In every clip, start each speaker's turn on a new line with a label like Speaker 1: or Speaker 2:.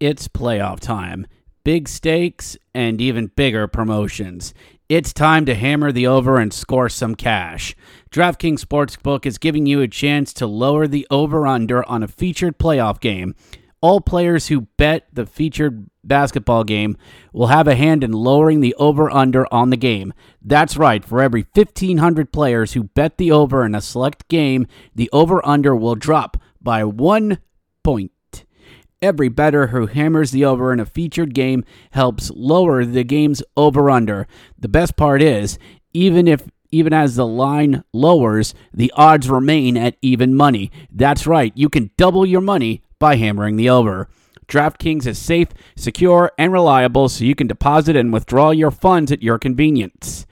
Speaker 1: It's playoff time. Big stakes and even bigger promotions. It's time to hammer the over and score some cash. DraftKings Sportsbook is giving you a chance to lower the over under on a featured playoff game. All players who bet the featured basketball game will have a hand in lowering the over under on the game. That's right, for every 1,500 players who bet the over in a select game, the over under will drop by one point. Every bettor who hammers the over in a featured game helps lower the game's over under. The best part is, even if even as the line lowers, the odds remain at even money. That's right, you can double your money by hammering the over. DraftKings is safe, secure, and reliable so you can deposit and withdraw your funds at your convenience.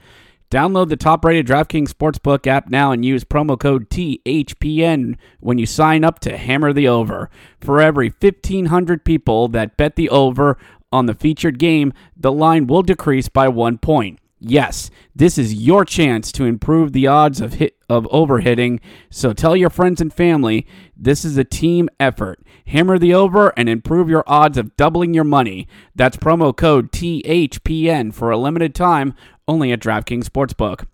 Speaker 1: Download the top rated DraftKings Sportsbook app now and use promo code THPN when you sign up to hammer the over. For every 1,500 people that bet the over on the featured game, the line will decrease by one point. Yes, this is your chance to improve the odds of hit of overhitting. So tell your friends and family this is a team effort. Hammer the over and improve your odds of doubling your money. That's promo code THPN for a limited time only at DraftKings Sportsbook.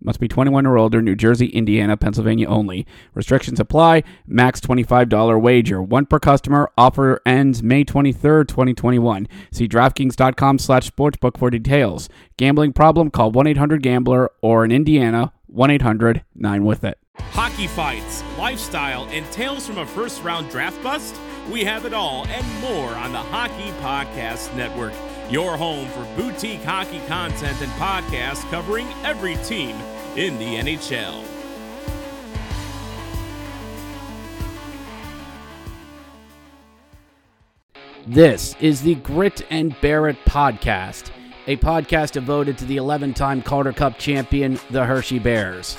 Speaker 1: Must be 21 or older, New Jersey, Indiana, Pennsylvania only. Restrictions apply. Max $25 wager. One per customer. Offer ends May 23rd, 2021. See DraftKings.com slash sportsbook for details. Gambling problem? Call 1-800-GAMBLER or in Indiana, 1-800-9-WITH-IT.
Speaker 2: Hockey fights, lifestyle, and tales from a first round draft bust? We have it all and more on the Hockey Podcast Network, your home for boutique hockey content and podcasts covering every team in the NHL.
Speaker 1: This is the Grit and Bear It Podcast, a podcast devoted to the 11 time Calder Cup champion, the Hershey Bears.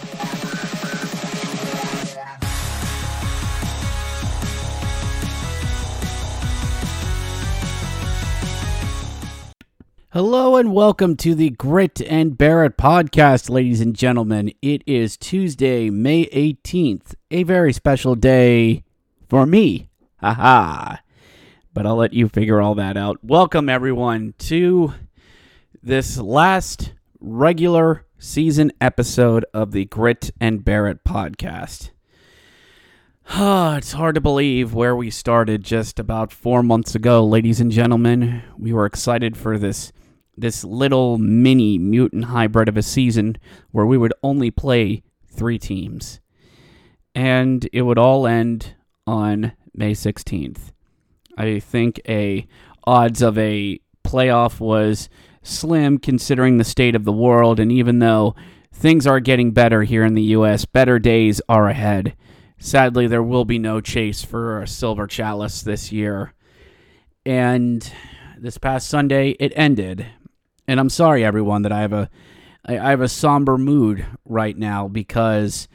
Speaker 1: Hello and welcome to the Grit and Bear It podcast, ladies and gentlemen. It is Tuesday, May 18th, a very special day for me. Haha. But I'll let you figure all that out. Welcome, everyone, to this last regular season episode of the Grit and Bear It podcast. it's hard to believe where we started just about four months ago, ladies and gentlemen. We were excited for this this little mini mutant hybrid of a season where we would only play three teams. And it would all end on May 16th. I think a odds of a playoff was slim considering the state of the world and even though things are getting better here in the US, better days are ahead. Sadly, there will be no chase for a silver chalice this year. And this past Sunday it ended and I'm sorry, everyone, that I have a I, have a somber mood right now because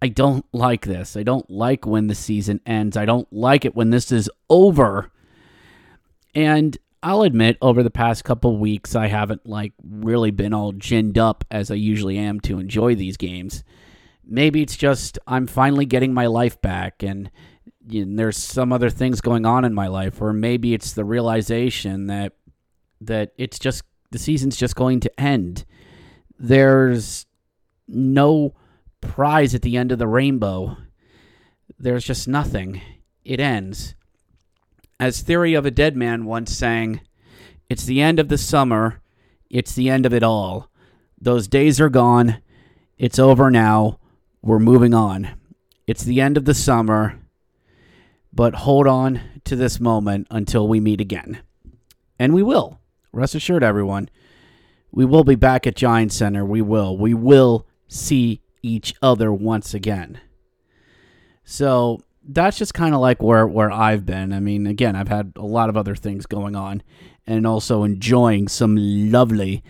Speaker 1: I don't like this. I don't like when the season ends. I don't like it when this is over. And I'll admit, over the past couple weeks, I haven't like really been all ginned up as I usually am to enjoy these games. Maybe it's just I'm finally getting my life back, and, know, there's some other things going on in my life, or maybe it's the realization that that it's just the season's just going to end. There's no prize at the end of the rainbow. There's just nothing. It ends. As Theory of a Deadman once sang, it's the end of the summer. It's the end of it all. Those days are gone. It's over now. We're moving on. It's the end of the summer. But hold on to this moment until we meet again. And we will. Rest assured, everyone. We will be back at Giant Center. We will. We will see each other once again. So that's just kind of like where, where I've been. I mean, again, I've had a lot of other things going on and also enjoying some lovely,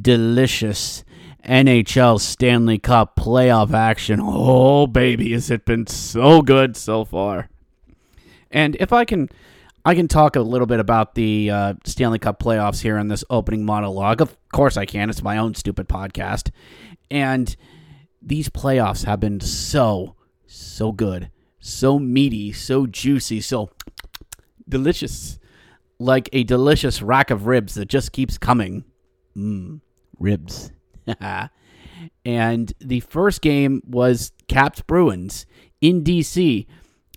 Speaker 1: delicious NHL Stanley Cup playoff action. Oh, baby, has it been so good so far. And if I can. I can talk a little bit about the uh, Stanley Cup playoffs here in this opening monologue. Of course, I can. It's my own stupid podcast. And these playoffs have been so, so good, so meaty, so juicy, so delicious. Like a delicious rack of ribs that just keeps coming. Mmm, ribs. and the first game was Caps Bruins in DC.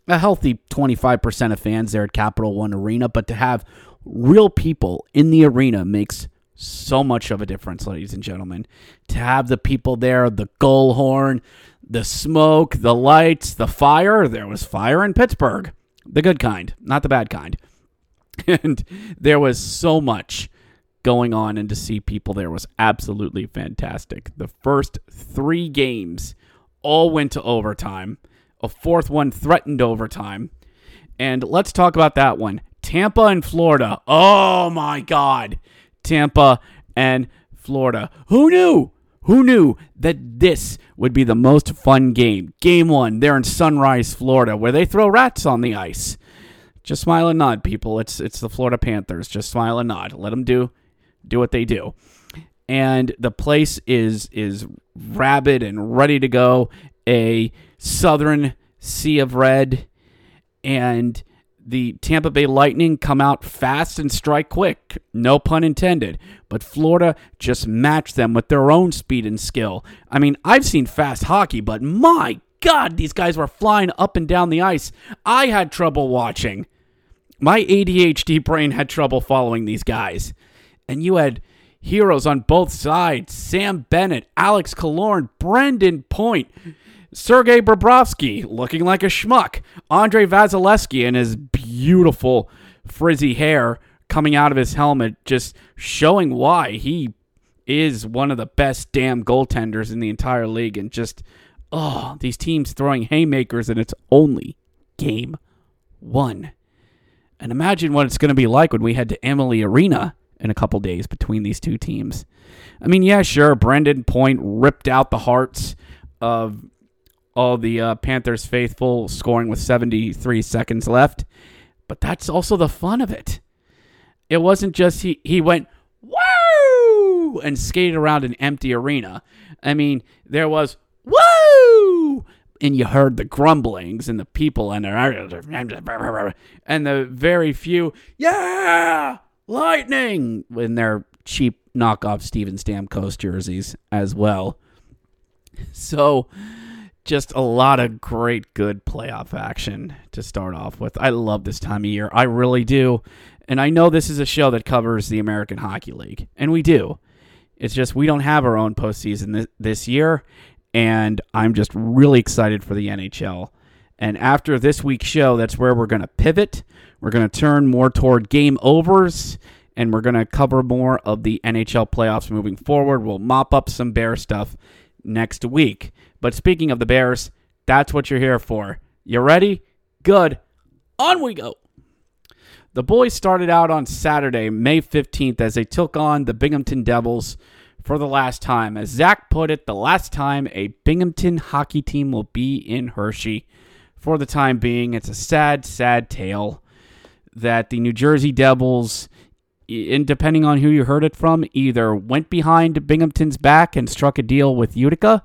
Speaker 1: A healthy 25% of fans there at Capital One Arena, but to have real people in the arena makes so much of a difference, ladies and gentlemen. To have the people there, the goal horn, the smoke, the lights, the fire. There was fire in Pittsburgh, the good kind, not the bad kind. And there was so much going on, and to see people there was absolutely fantastic. The first three games all went to overtime. A fourth one threatened overtime. And let's talk about that one. Tampa and Florida. Oh my God. Tampa and Florida. Who knew? Who knew that this would be the most fun game? Game one, they're in Sunrise, Florida, where they throw rats on the ice. Just smile and nod, people. It's it's the Florida Panthers. Just smile and nod. Let them do do what they do. And the place is is rabid and ready to go. A southern sea of red, and the Tampa Bay Lightning come out fast and strike quick. No pun intended. But Florida just matched them with their own speed and skill. I mean, I've seen fast hockey, but my God, these guys were flying up and down the ice. I had trouble watching. My ADHD brain had trouble following these guys. And you had heroes on both sides Sam Bennett, Alex Killorn, Brayden Point. Sergei Bobrovsky looking like a schmuck. Andrei Vasilevskiy and his beautiful frizzy hair coming out of his helmet, just showing why he is one of the best damn goaltenders in the entire league. And just, oh, these teams throwing haymakers, and it's only game one. And imagine what it's going to be like when we head to Amalie Arena in a couple days between these two teams. I mean, yeah, sure, Brayden Point ripped out the hearts of all the uh, Panthers faithful, scoring with 73 seconds left. But that's also the fun of it. It wasn't just he, he went, woo, and skated around an empty arena. I mean, there was, woo, and you heard the grumblings and the people and the, and the very few, yeah, lightning, in their cheap knockoff Steven Stamkos jerseys as well. So, just a lot of great, good playoff action to start off with. I love this time of year. I really do. And I know this is a show that covers the American Hockey League, and we do. It's just we don't have our own postseason this, this year, and I'm just really excited for the NHL. And after this week's show, that's where we're going to pivot. We're going to turn more toward game overs, and we're going to cover more of the NHL playoffs moving forward. We'll mop up some bear stuff next week. But speaking of the Bears, that's what you're here for. You ready? Good. On we go. The boys started out on Saturday, May 15th, as they took on the Binghamton Devils for the last time. As Zach put it, the last time a Binghamton hockey team will be in Hershey. For the time being, it's a sad, sad tale that the New Jersey Devils, and depending on who you heard it from, either went behind Binghamton's back and struck a deal with Utica,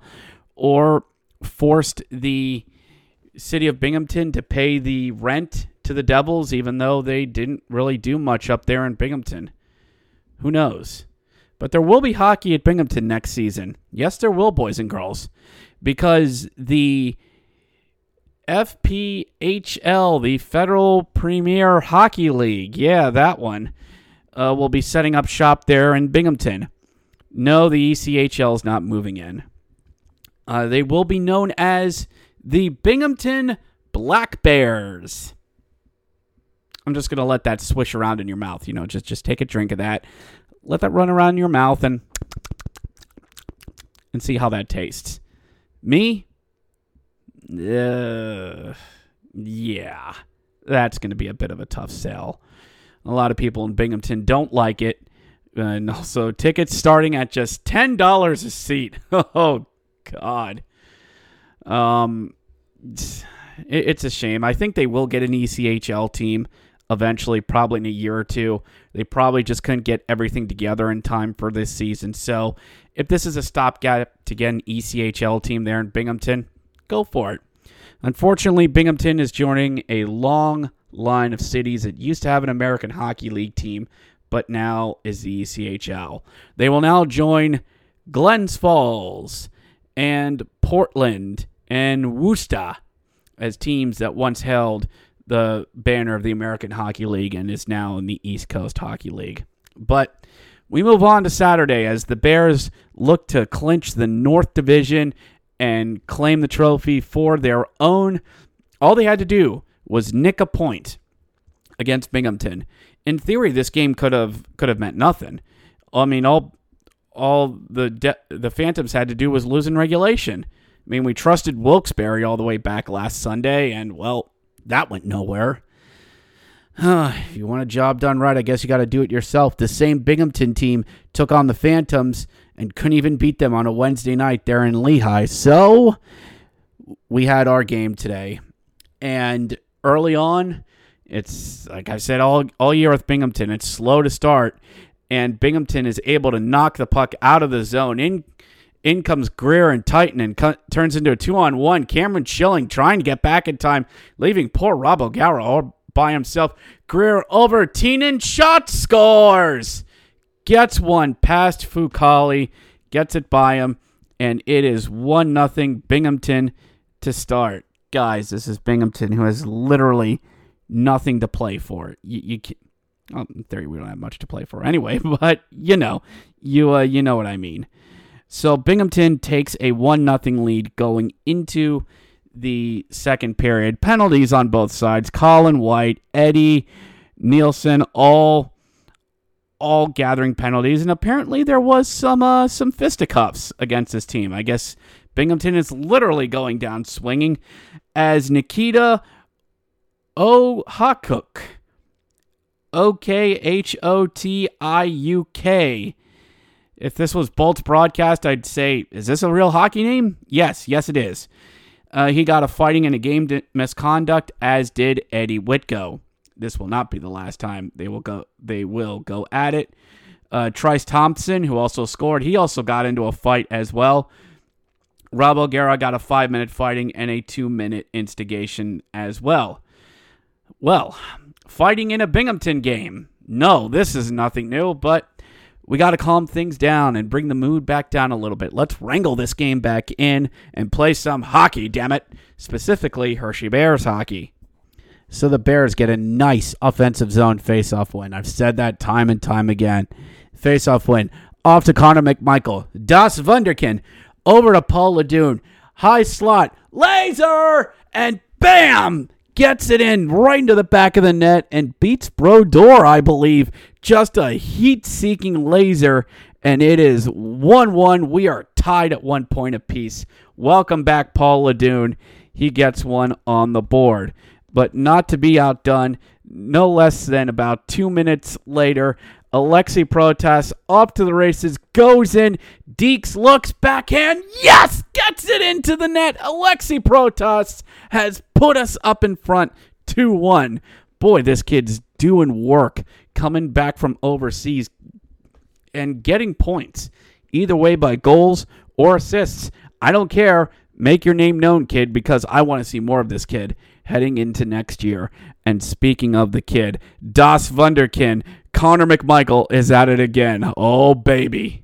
Speaker 1: or forced the city of Binghamton to pay the rent to the Devils, even though they didn't really do much up there in Binghamton. Who knows? But there will be hockey at Binghamton next season. Yes, there will, boys and girls, because the FPHL, the Federal Premier Hockey League, yeah, that one, uh, will be setting up shop there in Binghamton. No, the ECHL is not moving in. Uh, they will be known as the Binghamton Black Bears. I'm just gonna let that swish around in your mouth. You know, just just take a drink of that, let that run around your mouth, and and see how that tastes. Me, uh, yeah, that's gonna be a bit of a tough sell. A lot of people in Binghamton don't like it, and also tickets starting at just ten dollars a seat. Oh God. Um, it's a shame. I think they will get an ECHL team eventually, probably in a year or two. They probably just couldn't get everything together in time for this season. So, if this is a stopgap to get an ECHL team there in Binghamton, go for it. Unfortunately, Binghamton is joining a long line of cities that used to have an American Hockey League team, but now is the ECHL. They will now join Glens Falls and Portland and Worcester as teams that once held the banner of the American Hockey League and is now in the East Coast Hockey League. But we move on to Saturday as the Bears look to clinch the North Division and claim the trophy for their own. All they had to do was nick a point against Binghamton. In theory, this game could have could have meant nothing. I mean, all all the de- the Phantoms had to do was lose in regulation. I mean, we trusted Wilkes-Barre all the way back last Sunday, and well, that went nowhere. if you want a job done right, I guess you got to do it yourself. The same Binghamton team took on the Phantoms and couldn't even beat them on a Wednesday night there in Lehigh. So we had our game today, and early on, it's like i said all all year with Binghamton. It's slow to start, and Binghamton is able to knock the puck out of the zone. In in comes Greer and Titan and turns into a two on one. Cameron Schilling trying to get back in time, leaving poor Rob O'Gara all by himself. Greer over Teenan shot scores. Gets one past Fucale, gets it by him, and it is one nothing Binghamton to start. Guys, this is Binghamton who has literally nothing to play for. You, you well, in theory, we don't have much to play for anyway, but you know, you uh, you know what I mean. So Binghamton takes a one nothing lead going into the second period. Penalties on both sides. Colin White, Eddie Nielsen, all all gathering penalties, and apparently there was some uh, some fisticuffs against this team. I guess Binghamton is literally going down swinging as Nikita Okhotiuk O K H O T I U K. If this was Bolt's broadcast, I'd say, is this a real hockey name? Yes, yes, it is. Uh, he got a fighting and a game misconduct, as did Eddie Wittchow. This will not be the last time they will go. They will go at it. Uh, Tyce Thompson, who also scored, he also got into a fight as well. Rob O'Gara got a five minute fighting and a two minute instigation as well. Well, fighting in a Binghamton game. No, this is nothing new, but we got to calm things down and bring the mood back down a little bit. Let's wrangle this game back in and play some hockey, damn it. Specifically, Hershey Bears hockey. So the Bears get a nice offensive zone faceoff win. I've said that time and time again. Faceoff win. Off to Connor McMichael. Das Wunderkind. Over to Paul LaDue. High slot. Laser! And bam! Gets it in right into the back of the net and beats Brodeur, I believe. Just a heat seeking laser, and it is 1 1. We are tied at one point apiece. Welcome back, Paul LaDue. He gets one on the board. But not to be outdone, no less than about two minutes later, Alexi Protas up to the races, goes in. Deeks looks backhand. Yes! Gets it into the net. Alexi Protas has put us up in front 2 1. Boy, this kid's doing work coming back from overseas and getting points, either way by goals or assists. I don't care. Make your name known, kid, because I want to see more of this kid heading into next year. And speaking of the kid, Das Wunderkind Connor McMichael is at it again. Oh, baby.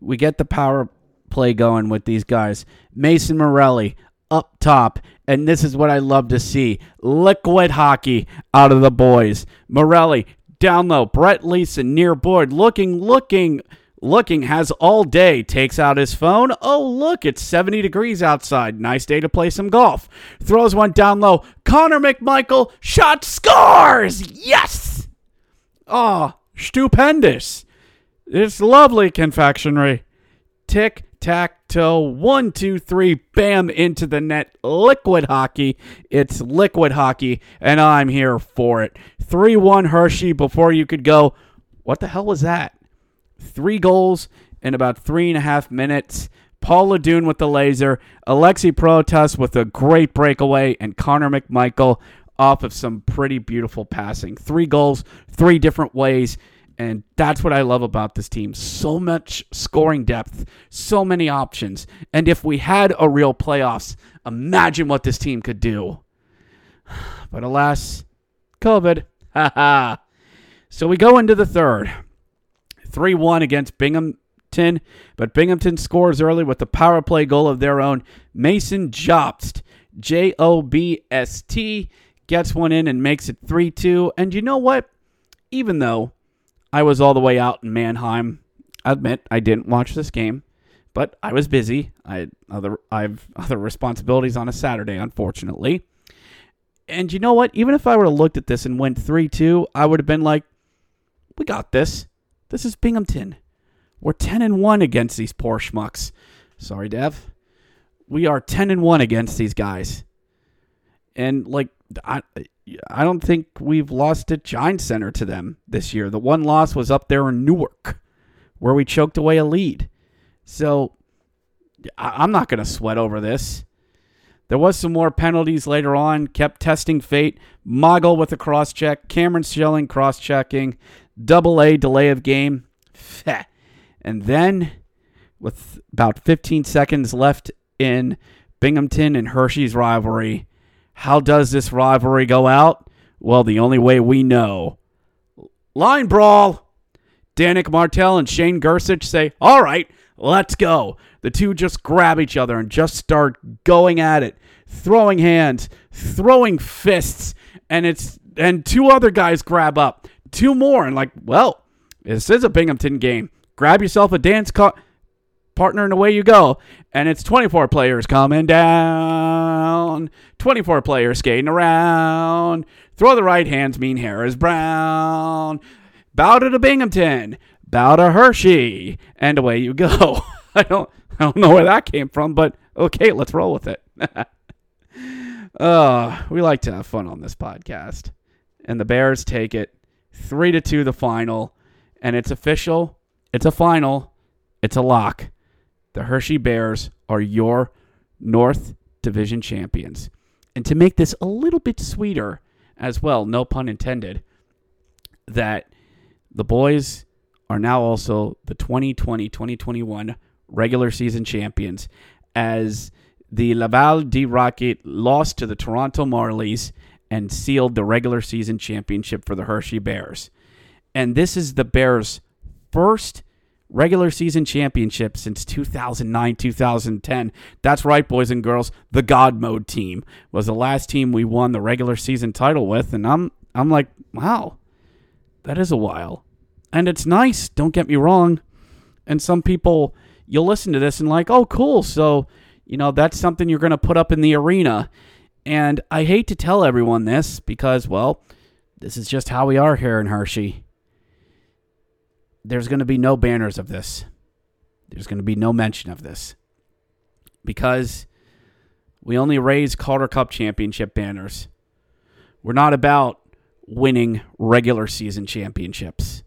Speaker 1: We get the power play going with these guys. Mason Morelli up top. And this is what I love to see liquid hockey out of the boys. Morelli down low. Brett Leason near board. Looking, looking, looking has all day, takes out his phone. Oh, look, it's 70 degrees outside. Nice day to play some golf. Throws one down low. Connor McMichael shot scores. Yes. Oh, stupendous. It's lovely confectionery. Tick tack toe. One, two, three, bam, into the net. Liquid hockey. It's liquid hockey, and I'm here for it. 3 1 Hershey before you could go. What the hell was that? Three goals in about three and a half minutes. Paul LaDue with the laser, Alexi Protas with a great breakaway, and Connor McMichael off of some pretty beautiful passing. Three goals, three different ways. And that's what I love about this team. So much scoring depth, so many options. And if we had a real playoffs, imagine what this team could do. But alas, COVID. ha. so we go into the third. 3 1 against Binghamton, but Binghamton scores early with the power play goal of their own. Mason Jobst, J O B S T, gets one in and makes it 3 2. And you know what? Even though I was all the way out in Manheim, I admit I didn't watch this game, but I was busy. I had other I've other responsibilities on a Saturday, unfortunately. And you know what? Even if I would have looked at this and went 3 2, I would have been like, we got this. This is Binghamton. We're 10 and 1 against these poor schmucks. Sorry, Dev. We are 10 and 1 against these guys. And like I I don't think we've lost at Giant Center to them this year. The one loss was up there in Newark where we choked away a lead. So I'm not going to sweat over this. There was some more penalties later on. Kept testing fate. Moggle with a cross check. Cameron Schilling cross checking double A delay of game. And then, with about 15 seconds left in Binghamton and Hershey's rivalry, how does this rivalry go out? Well, the only way we know. Line brawl. Danick Martel and Shane Gersich say, All right, let's go. The two just grab each other and just start going at it, throwing hands, throwing fists, and it's and two other guys grab up two more and like, well, this is a Binghamton game. Grab yourself a dance co- partner and away you go. And it's 24 players coming down, 24 players skating around. Throw the right hands, mean hair is brown. Bow to the Binghamton, bow to Hershey, and away you go. I don't, I don't know where that came from, but okay, let's roll with it. uh, we like to have fun on this podcast. And the Bears take it Three to two, the final, and it's official. It's a final. It's a lock. The Hershey Bears are your North Division champions. And to make this a little bit sweeter as well, no pun intended, that the boys are now also the 2020 2021 regular season champions as the Laval D Rocket lost to the Toronto Marlies and sealed the regular season championship for the Hershey Bears. And this is the Bears' first regular season championship since 2009 2010 that's right boys and girls. The god mode team was the last team we won the regular season title with and i'm i'm like wow that is a while. And it's nice don't get me wrong. And some people you'll listen to this and like oh cool. So you know that's something you're going to put up in the arena. And I hate to tell everyone this because, well, this is just how we are here in Hershey. There's going to be no banners of this. There's going to be no mention of this. Because we only raise Calder Cup championship banners. We're not about winning regular season championships,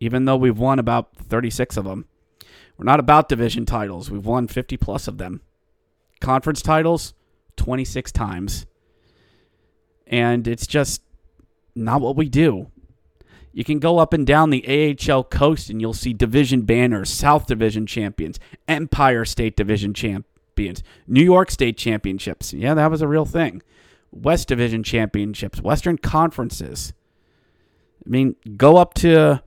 Speaker 1: even though we've won about 36 of them. We're not about division titles. We've won 50 plus of them. Conference titles, 26 times. And it's just not what we do. You can go up and down the AHL coast and you'll see division banners, South Division champions, Empire State Division champions, New York State championships. Yeah, that was a real thing. West Division championships, Western conferences. I mean, go up to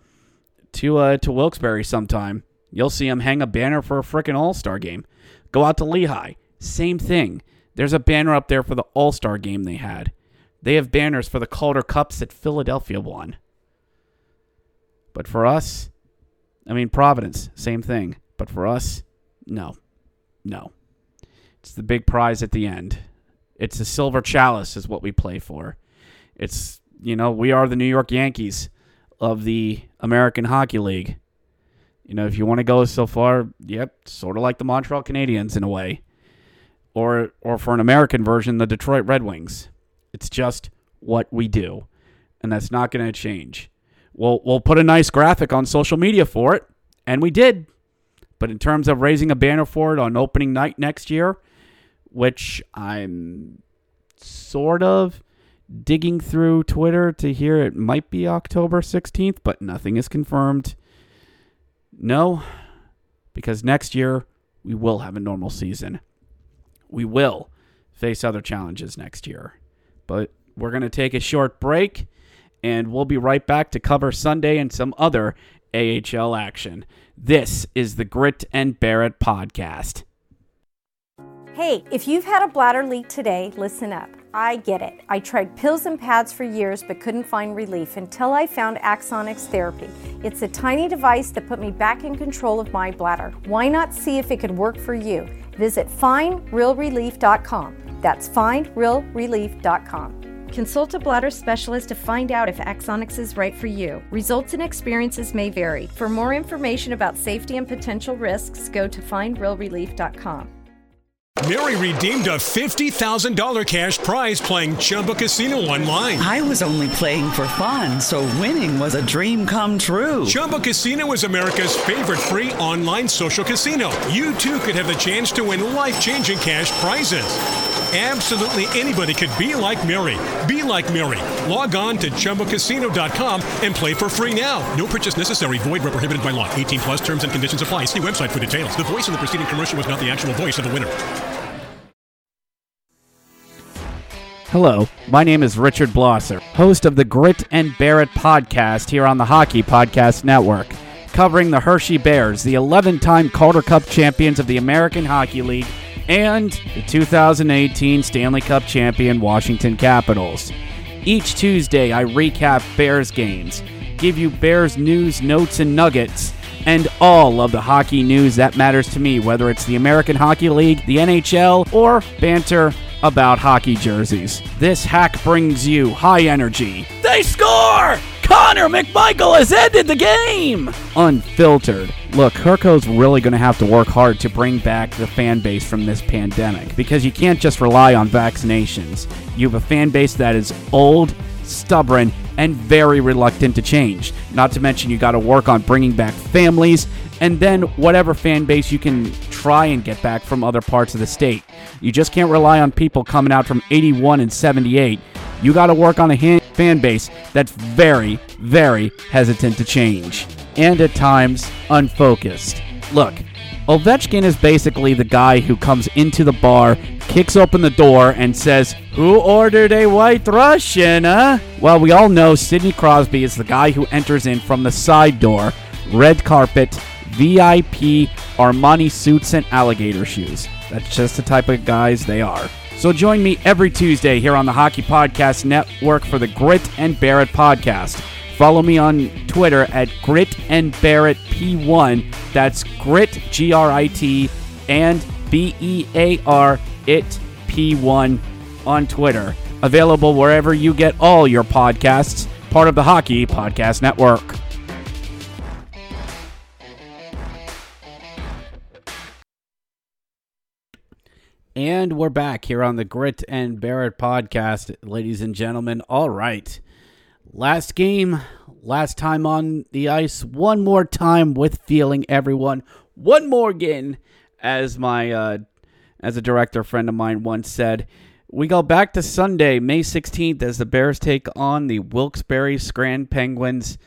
Speaker 1: to uh, to Wilkes-Barre sometime. You'll see them hang a banner for a freaking All Star game. Go out to Lehigh, same thing. There's a banner up there for the All Star game they had. They have banners for the Calder Cups that Philadelphia won. But for us, I mean, Providence, same thing. But for us, no. No. It's the big prize at the end. It's the silver chalice, is what we play for. It's, you know, we are the New York Yankees of the American Hockey League. You know, if you want to go so far, yep, sort of like the Montreal Canadiens in a way. Or or for an American version, the Detroit Red Wings. It's just what we do. And that's not going to change. We'll we'll put a nice graphic on social media for it, and we did. But in terms of raising a banner for it on opening night next year, which I'm sort of digging through Twitter to hear it might be October 16th, but nothing is confirmed. No, because next year we will have a normal season. We will face other challenges next year. But we're going to take a short break and we'll be right back to cover Sunday and some other AHL action. This is the Grit and Bear It podcast.
Speaker 3: Hey, if you've had a bladder leak today, listen up. I get it. I tried pills and pads for years but couldn't find relief until I found Axonics Therapy. It's a tiny device that put me back in control of my bladder. Why not see if it could work for you? Visit findrealrelief.com. That's findrealrelief.com. Consult a bladder specialist to find out if Axonics is right for you. Results and experiences may vary. For more information about safety and potential risks, go to findrealrelief.com.
Speaker 4: Mary redeemed a $50,000 cash prize playing Chumba Casino online.
Speaker 5: I was only playing for fun, so winning was a dream come true.
Speaker 4: Chumba Casino is America's favorite free online social casino. You too could have the chance to win life changing cash prizes. Absolutely anybody could be like Mary. Be like Mary. Log on to ChumbaCasino.com and play for free now. No purchase necessary. Void where prohibited by law. 18 plus terms and conditions apply. See website for details. The voice in the preceding commercial was not the actual voice of the winner.
Speaker 1: Hello, my name is Richard Blosser, host of the Grit and Bear It podcast here on the Hockey Podcast Network, covering the Hershey Bears, the 11 time Calder Cup champions of the American Hockey League, and the 2018 Stanley Cup champion Washington Capitals. Each Tuesday, I recap Bears games, give you Bears news, notes, and nuggets, and all of the hockey news that matters to me, whether it's the American Hockey League, the NHL, or banter about hockey jerseys. This hack brings you high energy. They score! Connor McMichael has ended the game! Unfiltered. Look, Herco's really going to have to work hard to bring back the fan base from this pandemic because you can't just rely on vaccinations. You have a fan base that is old, stubborn, and very reluctant to change. Not to mention, you got to work on bringing back families and then whatever fan base you can try and get back from other parts of the state. You just can't rely on people coming out from 81 and 78. You got to work on a han- fan base that's very, very hesitant to change and at times unfocused. Look, Ovechkin is basically the guy who comes into the bar, kicks open the door, and says, Who ordered a white Russian, huh? Well, we all know Sidney Crosby is the guy who enters in from the side door, red carpet, VIP, Armani suits, and alligator shoes. That's just the type of guys they are. So join me every Tuesday here on the Hockey Podcast Network for the Grit and Bear It podcast. Follow me on Twitter at Grit and Bear It P1. That's Grit G R I T and B E A R It P1 on Twitter. Available wherever you get all your podcasts, part of the Hockey Podcast Network. And we're back here on the Grit and Bear It podcast, ladies and gentlemen. All right. Last game, last time on the ice, one more time with feeling everyone. One more again, as my uh, as a director friend of mine once said. We go back to Sunday, May 16th, as the Bears take on the Wilkes-Barre Scranton Penguins.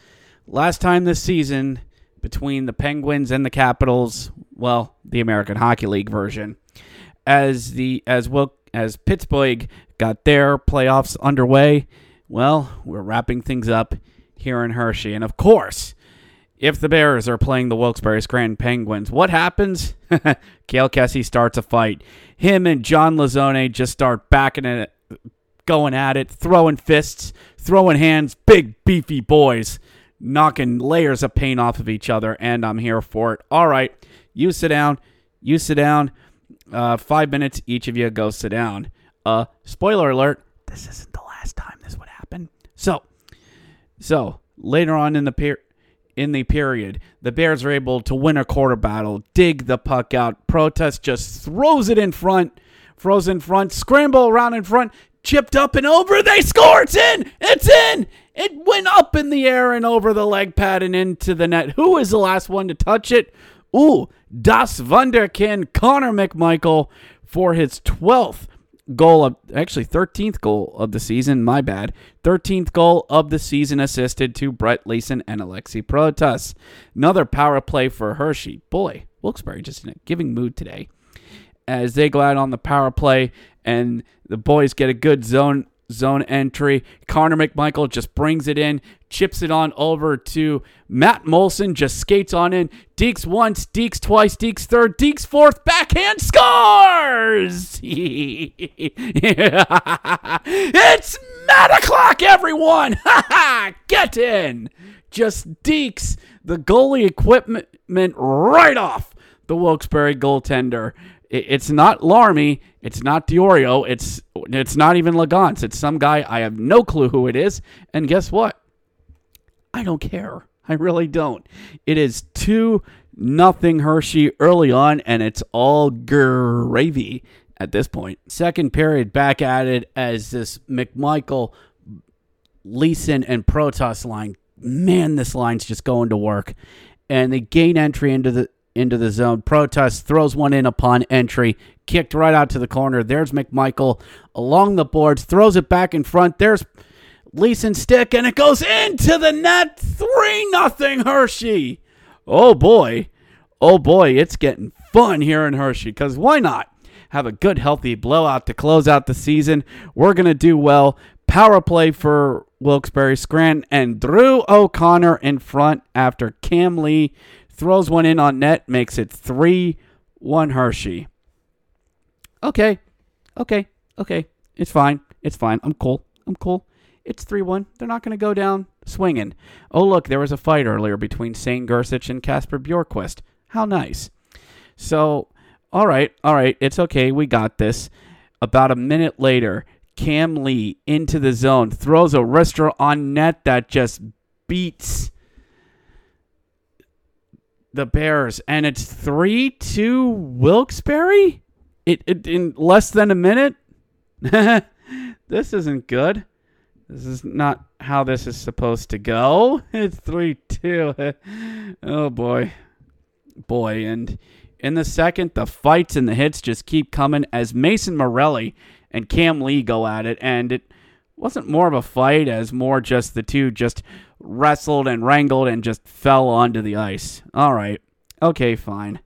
Speaker 1: Last time this season between the Penguins and the Capitals, well, the American Hockey League version as the as well as Pittsburgh got their playoffs underway. Well, we're wrapping things up here in Hershey, and of course, if the Bears are playing the Wilkes-Barre Scranton Penguins, what happens? Kale Kessy starts a fight. Him and John Lazzone just start backing it, going at it, throwing fists, throwing hands. Big beefy boys. knocking layers of paint off of each other, and I'm here for it. All right, you sit down. You sit down. Uh, five minutes, each of you go sit down. Uh, spoiler alert: this isn't the last time this would happen. So, so later on in the per- in the period, the Bears are able to win a quarter battle, dig the puck out. Protas just throws it in front, throws in front, scramble around in front, chipped up and over. They score. It's in. It's in. It went up in the air and over the leg pad and into the net. Who is the last one to touch it? Ooh, Das Wunderkind, Connor McMichael for his 12th goal of actually 13th goal of the season. My bad. 13th goal of the season assisted to Brett Leason and Alexi Protas. Another power play for Hershey. Boy, Wilkes-Barre just in a giving mood today. As they go out on the power play and the boys get a good zone zone entry. Connor McMichael just brings it in, chips it on over to Matt Moulson, just skates on in. Deeks once, Deeks twice, Deeks third, Deeks fourth, backhand scores! it's Matt o'clock, everyone! Get in! Just Deeks, the goalie equipment right off the Wilkes-Barre goaltender. It's not Larmy. It's not D'Orio. It's it's not even Lagacé. It's some guy I have no clue who it is. And guess what? I don't care. I really don't. It is two nothing Hershey early on, and it's all gravy at this point. Second period, back at it as this McMichael, Leason, and Protas line. Man, this line's just going to work, and they gain entry into the into the zone. Protas throws one in upon entry, kicked right out to the corner. There's McMichael along the boards, throws it back in front. There's Leason stick, and it goes into the net. Three nothing Hershey. Oh boy, oh boy, it's getting fun here in Hershey. Because why not have a good healthy blowout to close out the season? We're gonna do well. Power play for Wilkes-Barre Scranton and Drew O'Connor in front after Cam Lee throws one in on net, makes it 3 1 Hershey. Okay, okay, okay. It's fine. It's fine. I'm cool. I'm cool. It's 3 1. They're not going to go down swinging. Oh, look, there was a fight earlier between St. Gersich and Kasper Björkqvist. How nice. So, all right, all right. It's okay. We got this. About a minute later, Cam Lee into the zone, throws a wrister on net that just beats the Bears, and it's three two Wilkes-Barre. It, it in less than a minute. this isn't good. This is not how this is supposed to go. It's three two. oh boy, boy, and in the second, the fights and the hits just keep coming as Mason Morelli and Cam Lee go at it, and it wasn't more of a fight as more just the two just wrestled and wrangled and just fell onto the ice. All right. Okay, fine.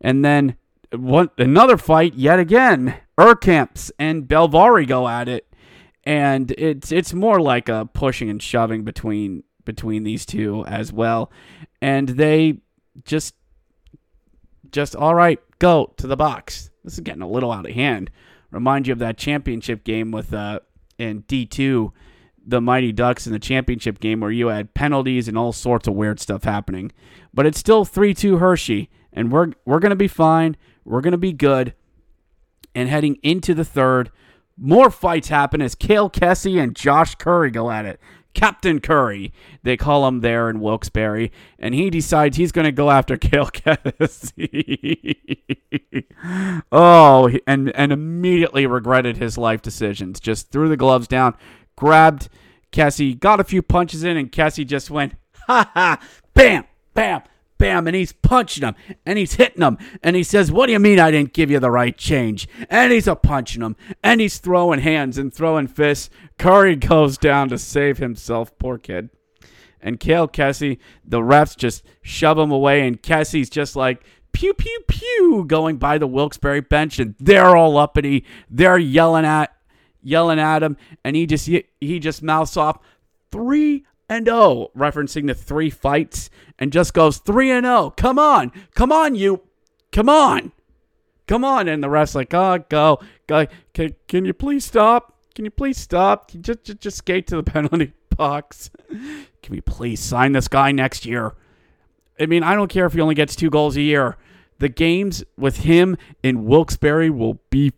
Speaker 1: And then one another fight yet again. Urkamps and Belvari go at it. And it's it's more like a pushing and shoving between between these two as well. And they just just all right, go to the box. This is getting a little out of hand. Remind you of that championship game with uh in D2 the Mighty Ducks in the championship game where you had penalties and all sorts of weird stuff happening. But it's still 3-2 Hershey and we're we're going to be fine. We're going to be good. And heading into the third, more fights happen as Kale Kessy and Josh Currie go at it. Captain Currie, they call him there in Wilkes-Barre, and he decides he's going to go after Kale Kessy. oh, and and immediately regretted his life decisions. Just threw the gloves down, grabbed Kessy, got a few punches in, and Kessy just went, ha ha, bam, bam, bam, and he's punching him, and he's hitting him, and he says, What do you mean I didn't give you the right change? And he's a punching him, and he's throwing hands and throwing fists. Currie goes down to save himself, poor kid. And Kale Kessy, the refs just shove him away, and Kessy's just like, pew pew pew going by the Wilkes-Barre bench and they're all uppity. They're yelling at yelling at him, and he just he, he just mouths off three and oh, referencing the three fights, and just goes three and oh. Come on, come on, you, come on, come on. And the rest like, oh, go, go. Can, can you please stop? Can you please stop? You Just, just, just skate to the penalty box. Can we please sign this guy next year? I mean, I don't care if he only gets two goals a year. The games with him in Wilkes-Barre will be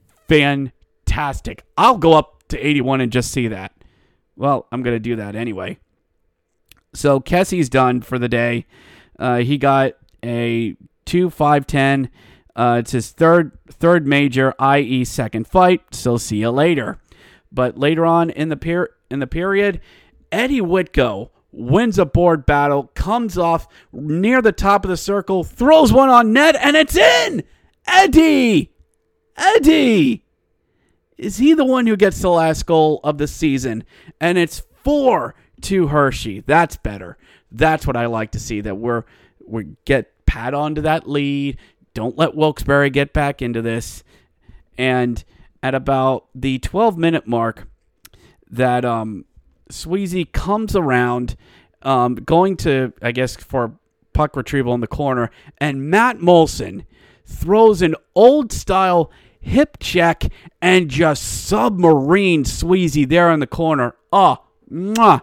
Speaker 1: fantastic. I'll go up to 81 and just see that. Well, I'm going to do that anyway. So Kessy's done for the day. Uh, he got a two five ten. Uh, it's his third third major, i.e., second fight. So see you later. But later on in the per- in the period, Eddie Wittchow wins a board battle, comes off near the top of the circle, throws one on net, and it's in. Eddie, Eddie, is he the one who gets the last goal of the season? And it's four to Hershey. That's better. That's what I like to see. That we're we get pat onto that lead. Don't let Wilkes-Barre get back into this. And at about the 12 minute mark, that um, Sweezey comes around, um, going to I guess for puck retrieval in the corner, and Matt Moulson throws an old style hip check and just submarine Sweezey there in the corner. Oh, mwah.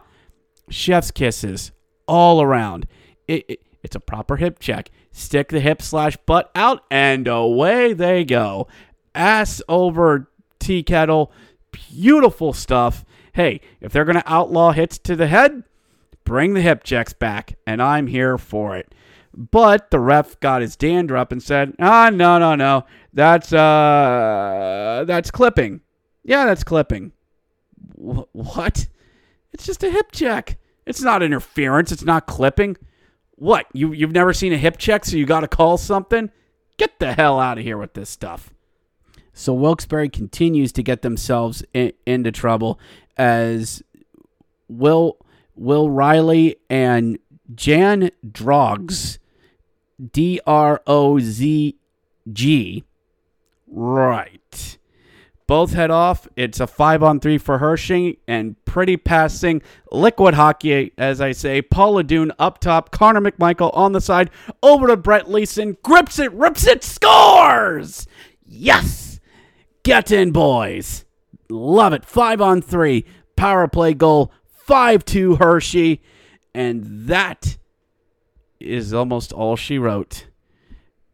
Speaker 1: Chef's kisses all around. It, it, it's a proper hip check. Stick the hip slash butt out, and away they go. Ass over tea kettle. Beautiful stuff. Hey, if they're going to outlaw hits to the head, bring the hip checks back, and I'm here for it. But the ref got his dander up and said, "Ah, no, no, no, that's uh, that's clipping. Yeah, that's clipping. Wh- what? It's just a hip check. It's not interference. It's not clipping. What? You you've never seen a hip check, so you got to call something? Get the hell out of here with this stuff." So Wilkes-Barre continues to get themselves in, into trouble as Will Will Reilly and Jan Drozg, D R O Z G, right. Both head off. It's a five on three for Hershey and pretty passing. Liquid hockey, as I say. Paul LaDue up top. Connor McMichael on the side. Over to Brett Leason. Grips it, rips it, scores! Yes! Get in, boys. Love it. Five on three. Power play goal. 5 2 Hershey. And that is almost all she wrote.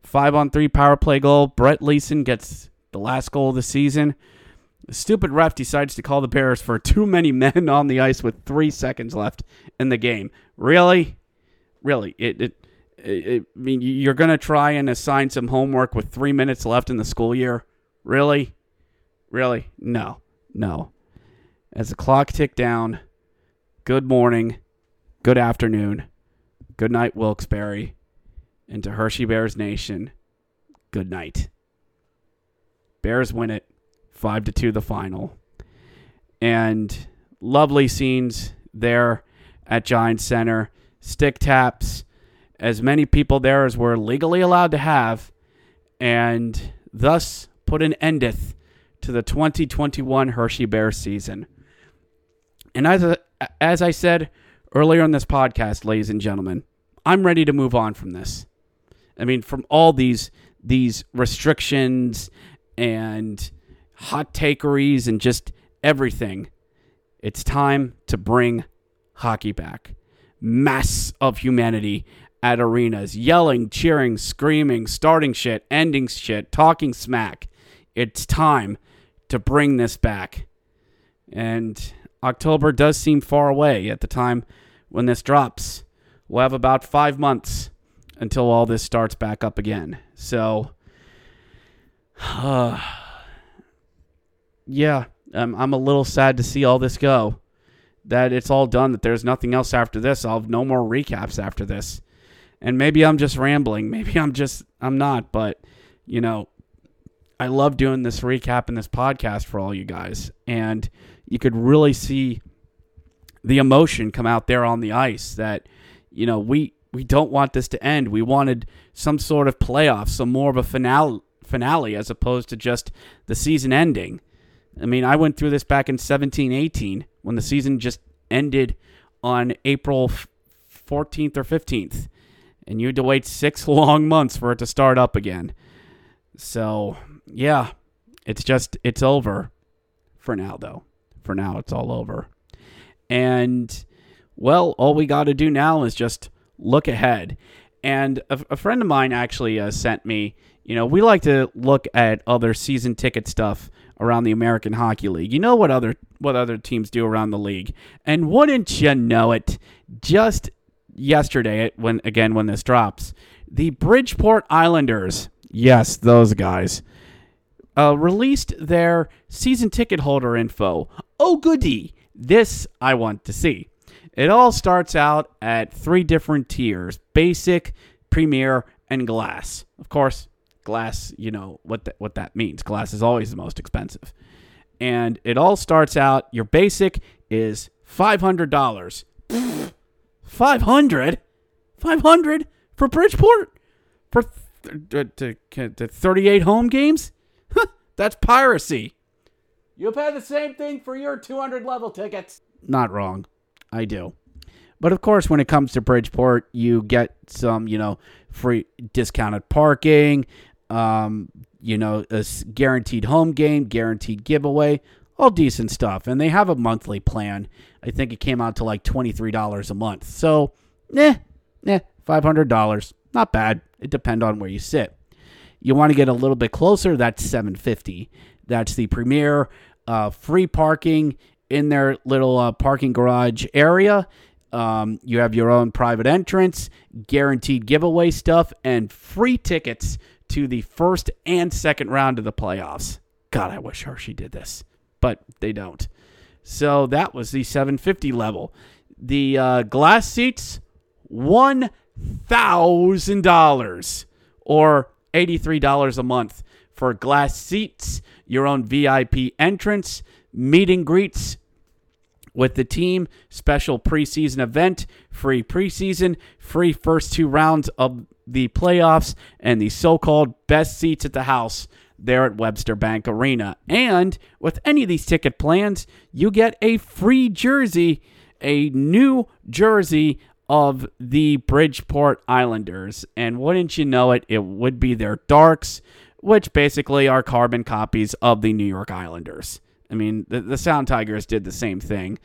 Speaker 1: Five on three power play goal. Brett Leason gets the last goal of the season. The stupid ref decides to call the Bears for too many men on the ice with three seconds left in the game. Really? Really? It, it, it I mean, you're going to try and assign some homework with three minutes left in the school year? Really? Really? No. No. As the clock ticked down, good morning, good afternoon, good night, Wilkes-Barre, and to Hershey Bears Nation, good night. Bears win it, five to two, the final, and lovely scenes there at Giant Center, stick taps, as many people there as were legally allowed to have, and thus put an endeth to the 2021 Hershey Bears season. And as as I said earlier in this podcast, ladies and gentlemen, I'm ready to move on from this. I mean, from all these these restrictions and hot takeries and just everything. It's time to bring hockey back. Mass of humanity at arenas, yelling, cheering, screaming, starting shit, ending shit, talking smack. It's time to bring this back. And October does seem far away at the time when this drops. We'll have about five months until all this starts back up again. So, uh, yeah, I'm, I'm a little sad to see all this go. That it's all done, that there's nothing else after this. I'll have no more recaps after this. And maybe I'm just rambling. Maybe I'm just, I'm not, but, you know, I love doing this recap and this podcast for all you guys. And you could really see the emotion come out there on the ice that, you know, we, we don't want this to end. We wanted some sort of playoff, some more of a finale, finale as opposed to just the season ending. I mean, I went through this back in 17 18 when the season just ended on April 14th or 15th. And you had to wait six long months for it to start up again. So, yeah, it's just, it's over for now, though. For now, it's all over. And Well, all we got to do now is just look ahead. And a, a friend of mine actually uh, sent me, you know, we like to look at other season ticket stuff around the American Hockey League. You know what other what other teams do around the league. And wouldn't you know it, just yesterday when again when this drops, the Bridgeport Islanders, yes, those guys, uh, released their season ticket holder info. Oh goody. This I want to see. It all starts out at three different tiers basic, premier, and glass. Of course, glass, you know what, th- what that means. Glass is always the most expensive. And it all starts out your basic is $500. 500 500 for Bridgeport? For th- uh, to 38 home games? That's piracy. You pay the same thing for your 200 level tickets. Not wrong. I do. But of course, when it comes to Bridgeport, you get some, you know, free discounted parking, um, you know, a guaranteed home game, guaranteed giveaway, all decent stuff. And they have a monthly plan. I think it came out to like $23 a month. So, eh, eh, $500. Not bad. It depends on where you sit. You want to get a little bit closer, that's 750 That's the premier uh, free parking in their little uh, parking garage area. Um, you have your own private entrance, guaranteed giveaway stuff, and free tickets to the first and second round of the playoffs. God, I wish Hershey did this, but they don't. So that was the 750 level. The uh, glass seats, $1,000 or $83 a month for glass seats, your own VIP entrance, meet and greets with the team, special preseason event, free preseason, free first two rounds of the playoffs, and the so called best seats at the house there at Webster Bank Arena. And with any of these ticket plans, you get a free jersey, a new jersey of the Bridgeport Islanders. And wouldn't you know it, it would be their darks, which basically are carbon copies of the New York Islanders. I mean, the, the Sound Tigers did the same thing.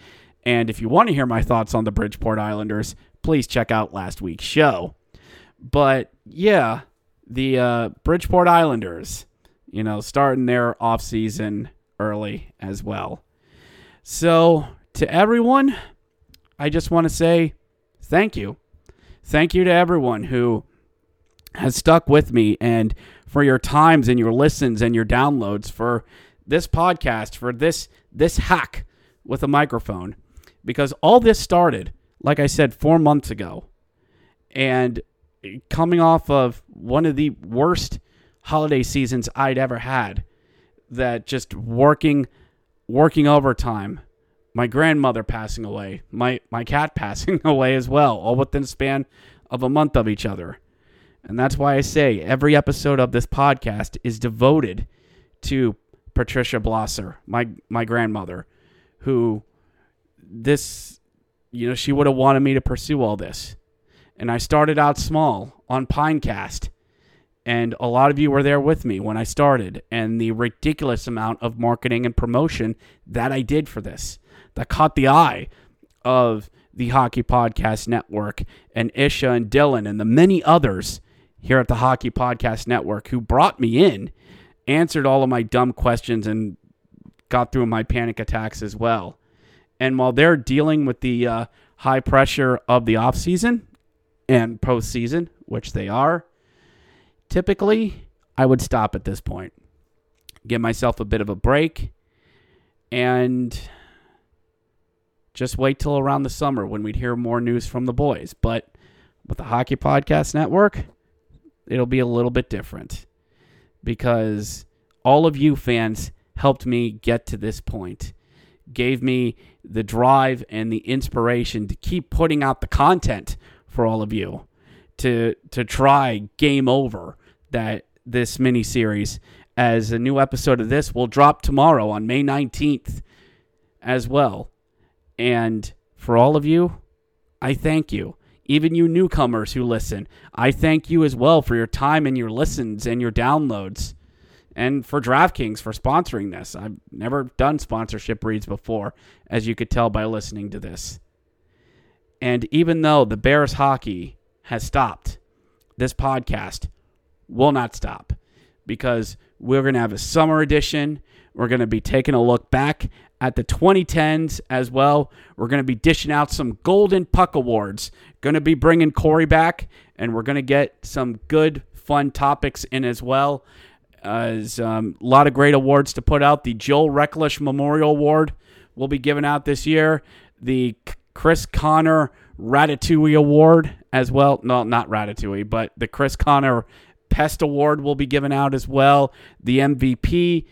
Speaker 1: And if you want to hear my thoughts on the Bridgeport Islanders, please check out last week's show. But yeah, the uh, Bridgeport Islanders, you know, starting their offseason early as well. So to everyone, I just want to say thank you. Thank you to everyone who has stuck with me and for your times and your listens and your downloads for this podcast, for this this hack with a microphone. Because all this started, like I said, four months ago. And coming off of one of the worst holiday seasons I'd ever had, that just working working overtime my grandmother passing away, my my cat passing away as well, all within the span of a month of each other. And that's why I say every episode of this podcast is devoted to Patricia Blosser, my my grandmother, who this you know, she would have wanted me to pursue all this. And I started out small on Pinecast. And a lot of you were there with me when I started, and the ridiculous amount of marketing and promotion that I did for this that caught the eye of the Hockey Podcast Network and Isha and Dylan and the many others here at the Hockey Podcast Network who brought me in, answered all of my dumb questions, and got through my panic attacks as well. And while they're dealing with the uh, high pressure of the offseason and postseason, which they are, typically I would stop at this point, give myself a bit of a break, and just wait till around the summer when we'd hear more news from the boys. But with the Hockey Podcast Network, it'll be a little bit different because all of you fans helped me get to this point, gave me the drive and the inspiration to keep putting out the content for all of you to to try game over that this mini series as a new episode of this will drop tomorrow on May 19th as well and for all of you, I thank you. Even you newcomers who listen, I thank you as well for your time and your listens and your downloads. And for DraftKings for sponsoring this. I've never done sponsorship reads before, as you could tell by listening to this. And even though the Bears hockey has stopped, this podcast will not stop because we're going to have a summer edition. We're going to be taking a look back at the 2010s as well. We're going to be dishing out some Golden Puck Awards. Going to be bringing Corey back, and we're going to get some good, fun topics in as well. As um, a lot of great awards to put out. The Joel Rechlicz Memorial Award will be given out this year. The Chris Conner Ratatouille Award as well. No, not Ratatouille, but the Chris Conner Pest Award will be given out as well. The MVP,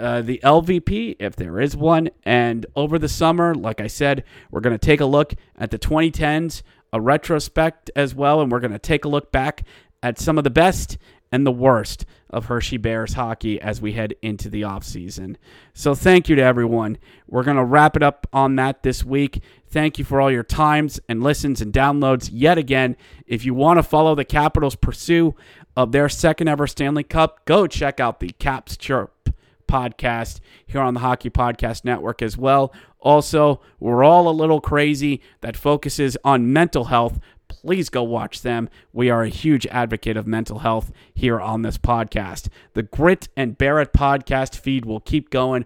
Speaker 1: uh, the LVP, if there is one. And over the summer, like I said, we're going to take a look at the 2010s, a retrospect as well, and we're going to take a look back at some of the best and the worst of Hershey Bears hockey as we head into the offseason. So thank you to everyone. We're going to wrap it up on that this week. Thank you for all your times and listens and downloads yet again. If you want to follow the Capitals' pursuit of their second ever Stanley Cup, go check out the Caps Chirp podcast here on the Hockey Podcast Network as well. Also, we're all a little crazy that focuses on mental health. Please go watch them. We are a huge advocate of mental health here on this podcast. The Grit and Bear It podcast feed will keep going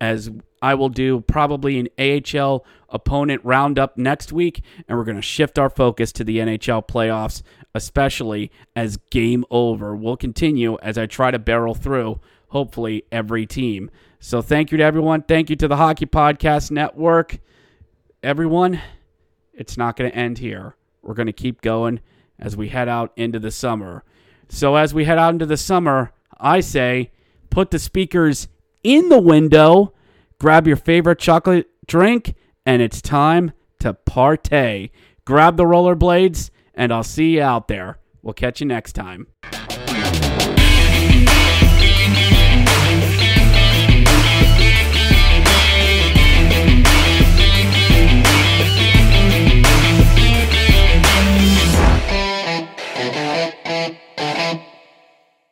Speaker 1: as I will do probably an AHL opponent roundup next week, and we're going to shift our focus to the NHL playoffs, especially as game over. We'll continue as I try to barrel through, hopefully, every team. So thank you to everyone. Thank you to the Hockey Podcast Network. Everyone, it's not going to end here. We're going to keep going as we head out into the summer. So as we head out into the summer, I say put the speakers in the window, grab your favorite chocolate drink, and it's time to partay. Grab the rollerblades, and I'll see you out there. We'll catch you next time.